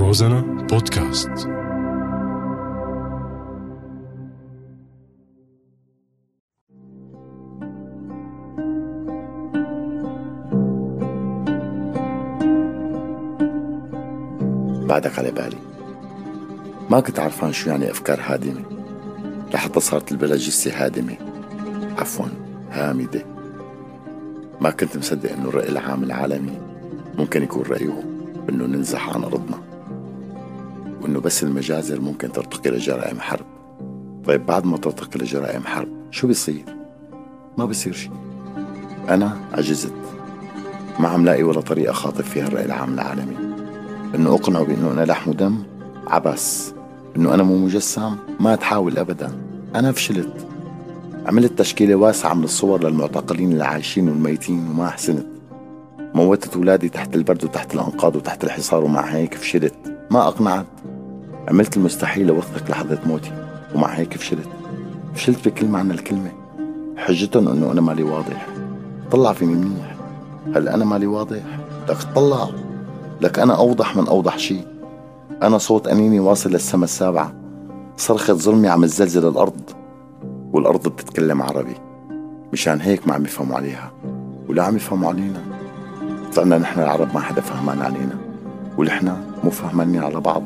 روزانا بودكاست. بعدك على بالي. ما كنت عرفان شو يعني أفكار هادمة. لحتى صارت البلد جثة هادمة عفوا هامدة. ما كنت مصدق إنه الرأي العام العالمي ممكن يكون رأيه إنه ننزح عن أرضنا. وإنه بس المجازر ممكن ترتقي لجرائم حرب. طيب بعد ما ترتقي لجرائم حرب شو بيصير؟ ما بيصير شيء. أنا عجزت. ما عم لاقي ولا طريقة خاطب فيها الرأي العام العالمي إنه أقنعه بإنه أنا لحم ودم عبس إنه أنا مو مجسم ما تحاول أبدا. أنا فشلت. عملت تشكيلة واسعة من الصور للمعتقلين العايشين والميتين وما حسنت موتت ولادي تحت البرد وتحت الأنقاض وتحت الحصار ومع هيك فشلت. ما أقنعت. عملت المستحيل لوثق لحظة موتي ومع هيك فشلت. فشلت بكل معنى الكلمة. حجتهم إنه أنا مالي واضح. طلع فيني منيح. هل أنا مالي واضح؟ لك طلع. لك أنا أوضح من أوضح شيء. أنا صوت أنيني واصل للسما السابعة. صرخة ظلمي عم تزلزل الأرض. والأرض بتتكلم عربي. مشان هيك ما عم يفهموا عليها. ولا عم يفهموا علينا. طلعنا نحن العرب ما حدا فهمان علينا. ونحن مو فهمانين على بعض.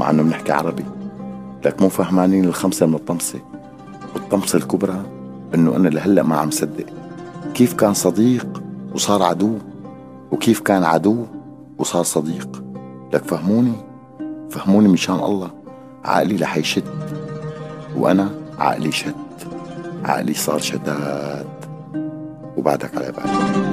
مع إنه بنحكي عربي. لك مو فهمانين الخمسة من الطمسة. والطمسة الكبرى إنه أنا لهلأ ما عم صدق. كيف كان صديق وصار عدو؟ وكيف كان عدو وصار صديق؟ لك فهموني؟ فهموني مشان الله. عقلي رح يشد وأنا عقلي شد عقلي صار شداد وبعدك على بالي.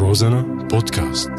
روزانا بودكاست